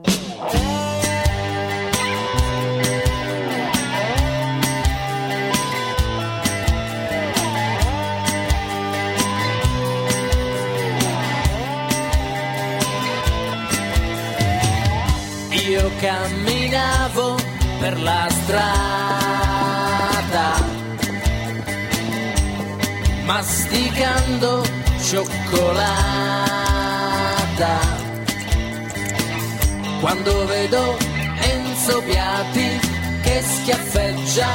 Io camminavo per la strada, masticando cioccolata. Quando vedo Enzo Piatti che schiaffeggia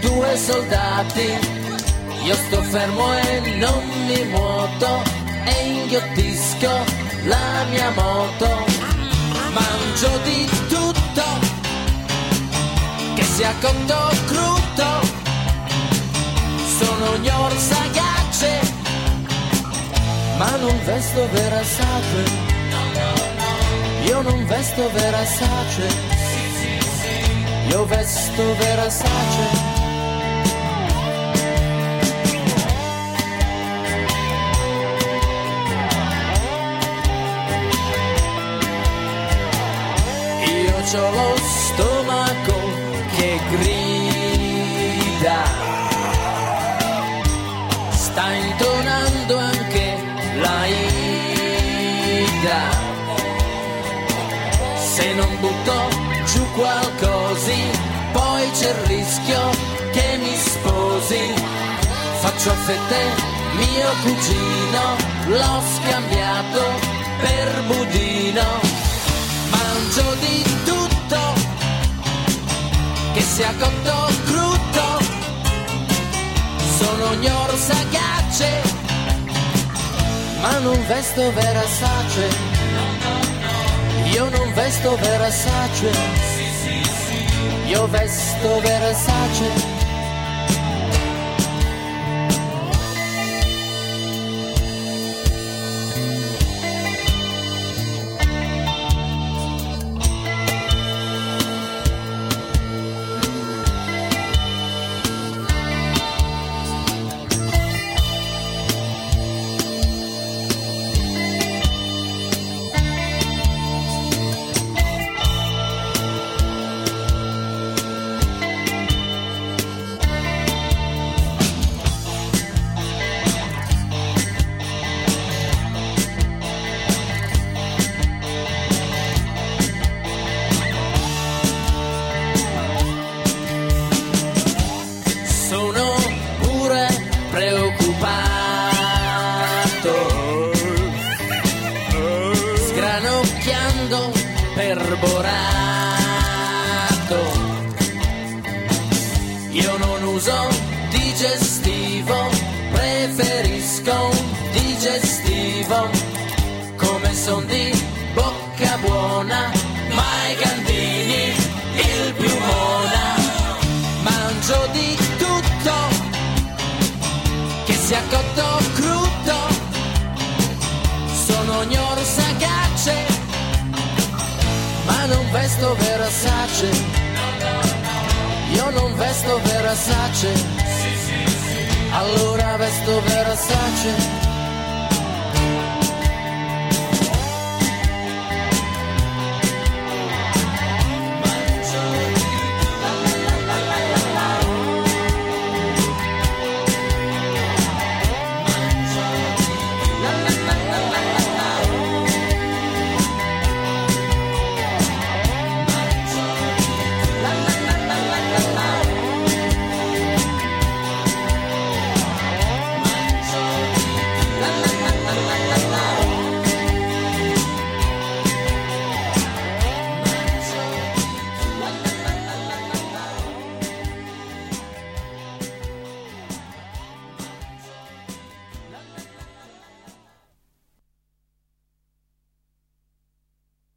due soldati, io sto fermo e non mi muoto e inghiottisco la mia moto. Mangio di tutto, che sia cotto o crudo, sono gnor sagace, ma non vesto verasace, non vesto verasace, io vesto verasace. Io c'ho lo stomaco che grida, sta intonando anche la ida. Se non butto giù qualcosa, poi c'è il rischio che mi sposi. Faccio a fette mio cugino, l'ho scambiato per budino. Mangio di tutto, che sia cotto o crudo, sono gnor sagace, ma non vesto verasace, io non vesto verasace, io vesto verasace. Io non uso digestivo, preferisco un digestivo. Come son di bocca buona, mai Gandini, il più buona mangio di tutto, che sia cotto crudo, sono gnor sagace, ma non vesto verasace, io non vesto verasace, allora vesto verasace.